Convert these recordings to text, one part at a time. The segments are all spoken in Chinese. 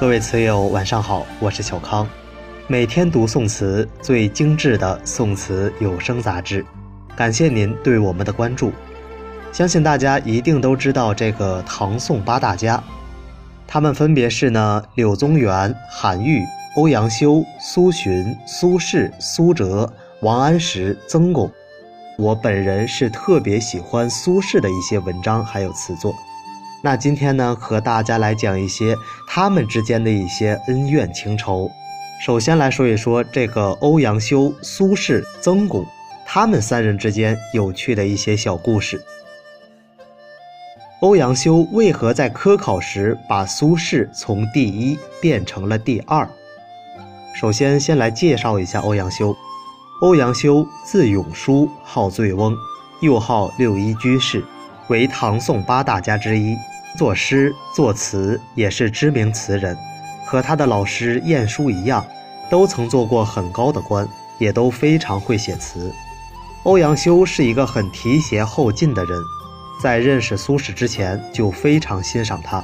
各位词友，晚上好，我是小康。每天读宋词，最精致的宋词有声杂志。感谢您对我们的关注。相信大家一定都知道这个唐宋八大家，他们分别是呢柳宗元、韩愈、欧阳修、苏洵、苏轼、苏辙、王安石、曾巩。我本人是特别喜欢苏轼的一些文章还有词作。那今天呢，和大家来讲一些他们之间的一些恩怨情仇。首先来说一说这个欧阳修、苏轼、曾巩，他们三人之间有趣的一些小故事。欧阳修为何在科考时把苏轼从第一变成了第二？首先，先来介绍一下欧阳修。欧阳修字永叔，号醉翁，又号六一居士，为唐宋八大家之一。作诗作词也是知名词人，和他的老师晏殊一样，都曾做过很高的官，也都非常会写词。欧阳修是一个很提携后进的人，在认识苏轼之前就非常欣赏他，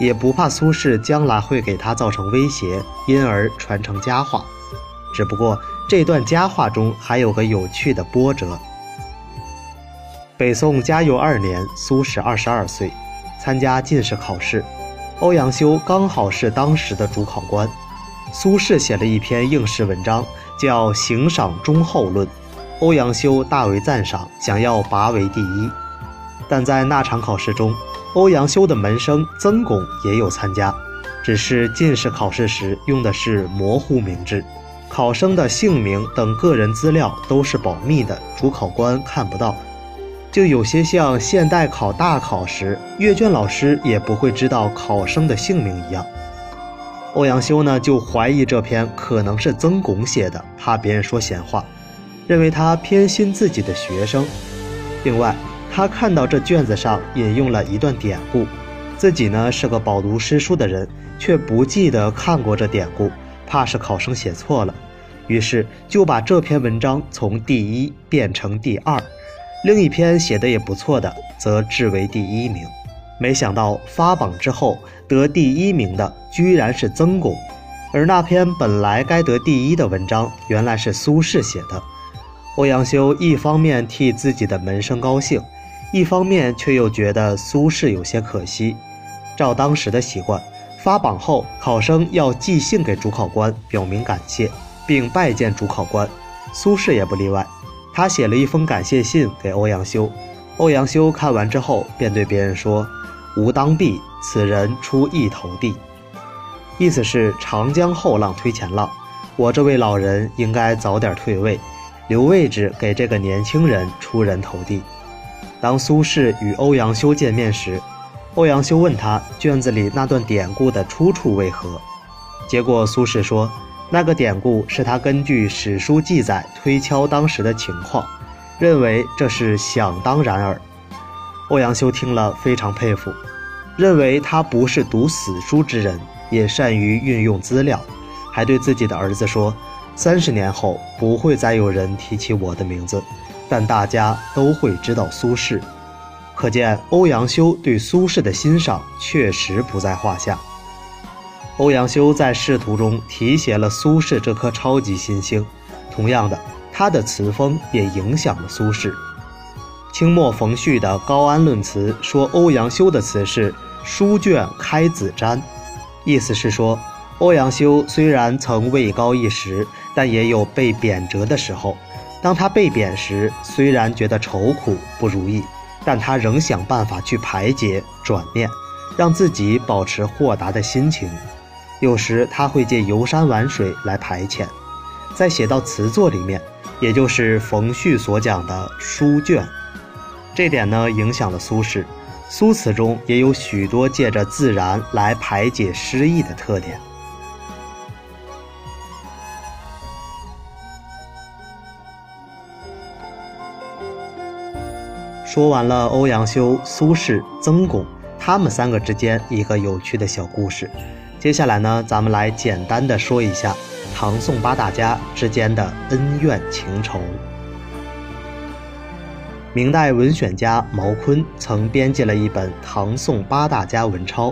也不怕苏轼将来会给他造成威胁，因而传承佳话。只不过这段佳话中还有个有趣的波折。北宋嘉佑二年，苏轼二十二岁。参加进士考试，欧阳修刚好是当时的主考官。苏轼写了一篇应试文章，叫《行赏忠厚论》，欧阳修大为赞赏，想要拔为第一。但在那场考试中，欧阳修的门生曾巩也有参加，只是进士考试时用的是模糊名制，考生的姓名等个人资料都是保密的，主考官看不到。就有些像现代考大考时，阅卷老师也不会知道考生的姓名一样。欧阳修呢，就怀疑这篇可能是曾巩写的，怕别人说闲话，认为他偏心自己的学生。另外，他看到这卷子上引用了一段典故，自己呢是个饱读诗书的人，却不记得看过这典故，怕是考生写错了，于是就把这篇文章从第一变成第二。另一篇写的也不错的，则置为第一名。没想到发榜之后得第一名的居然是曾巩，而那篇本来该得第一的文章，原来是苏轼写的。欧阳修一方面替自己的门生高兴，一方面却又觉得苏轼有些可惜。照当时的习惯，发榜后考生要寄信给主考官，表明感谢，并拜见主考官。苏轼也不例外。他写了一封感谢信给欧阳修，欧阳修看完之后便对别人说：“吾当避，此人出一头地。”意思是长江后浪推前浪，我这位老人应该早点退位，留位置给这个年轻人出人头地。当苏轼与欧阳修见面时，欧阳修问他卷子里那段典故的出处为何，结果苏轼说。那个典故是他根据史书记载推敲当时的情况，认为这是想当然耳。欧阳修听了非常佩服，认为他不是读死书之人，也善于运用资料，还对自己的儿子说：“三十年后不会再有人提起我的名字，但大家都会知道苏轼。”可见欧阳修对苏轼的欣赏确实不在话下。欧阳修在仕途中提携了苏轼这颗超级新星，同样的，他的词风也影响了苏轼。清末冯旭的《高安论词》说欧阳修的词是“书卷开子瞻”，意思是说，欧阳修虽然曾位高一时，但也有被贬谪的时候。当他被贬时，虽然觉得愁苦不如意，但他仍想办法去排解、转念，让自己保持豁达的心情。有时他会借游山玩水来排遣，在写到词作里面，也就是冯旭所讲的书卷，这点呢影响了苏轼。苏词中也有许多借着自然来排解诗意的特点。说完了欧阳修、苏轼、曾巩他们三个之间一个有趣的小故事。接下来呢，咱们来简单的说一下唐宋八大家之间的恩怨情仇。明代文选家毛坤曾编辑了一本《唐宋八大家文钞》，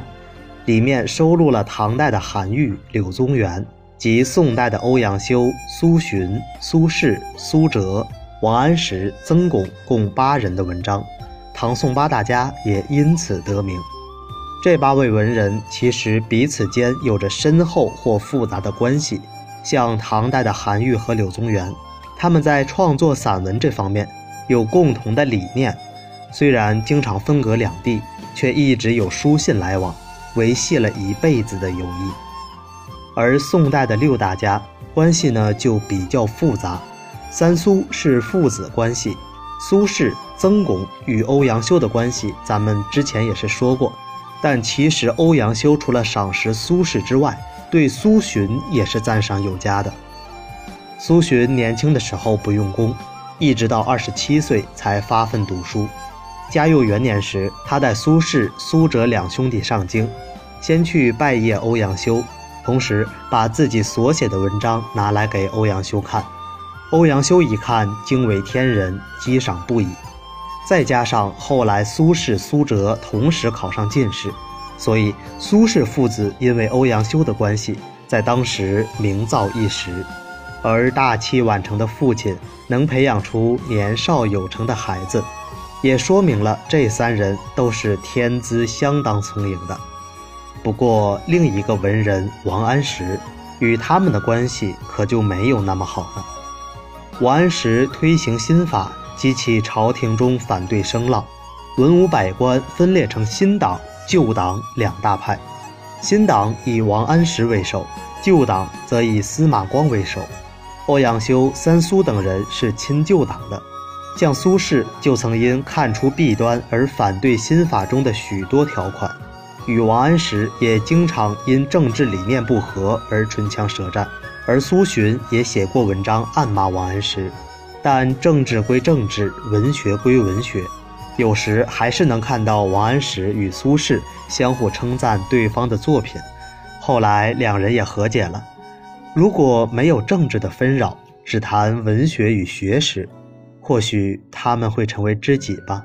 里面收录了唐代的韩愈、柳宗元及宋代的欧阳修、苏洵、苏轼、苏辙、王安石、曾巩共八人的文章，唐宋八大家也因此得名。这八位文人其实彼此间有着深厚或复杂的关系，像唐代的韩愈和柳宗元，他们在创作散文这方面有共同的理念，虽然经常分隔两地，却一直有书信来往，维系了一辈子的友谊。而宋代的六大家关系呢就比较复杂，三苏是父子关系，苏轼、曾巩与欧阳修的关系，咱们之前也是说过。但其实，欧阳修除了赏识苏轼之外，对苏洵也是赞赏有加的。苏洵年轻的时候不用功，一直到二十七岁才发奋读书。嘉佑元年时，他带苏轼、苏辙两兄弟上京，先去拜谒欧阳修，同时把自己所写的文章拿来给欧阳修看。欧阳修一看，惊为天人，激赏不已。再加上后来苏轼、苏辙同时考上进士，所以苏轼父子因为欧阳修的关系，在当时名噪一时。而大器晚成的父亲能培养出年少有成的孩子，也说明了这三人都是天资相当聪颖的。不过，另一个文人王安石，与他们的关系可就没有那么好了。王安石推行新法。激起朝廷中反对声浪，文武百官分裂成新党、旧党两大派。新党以王安石为首，旧党则以司马光为首。欧阳修、三苏等人是亲旧党的，像苏轼就曾因看出弊端而反对新法中的许多条款，与王安石也经常因政治理念不合而唇枪舌战，而苏洵也写过文章暗骂王安石。但政治归政治，文学归文学，有时还是能看到王安石与苏轼相互称赞对方的作品。后来两人也和解了。如果没有政治的纷扰，只谈文学与学识，或许他们会成为知己吧。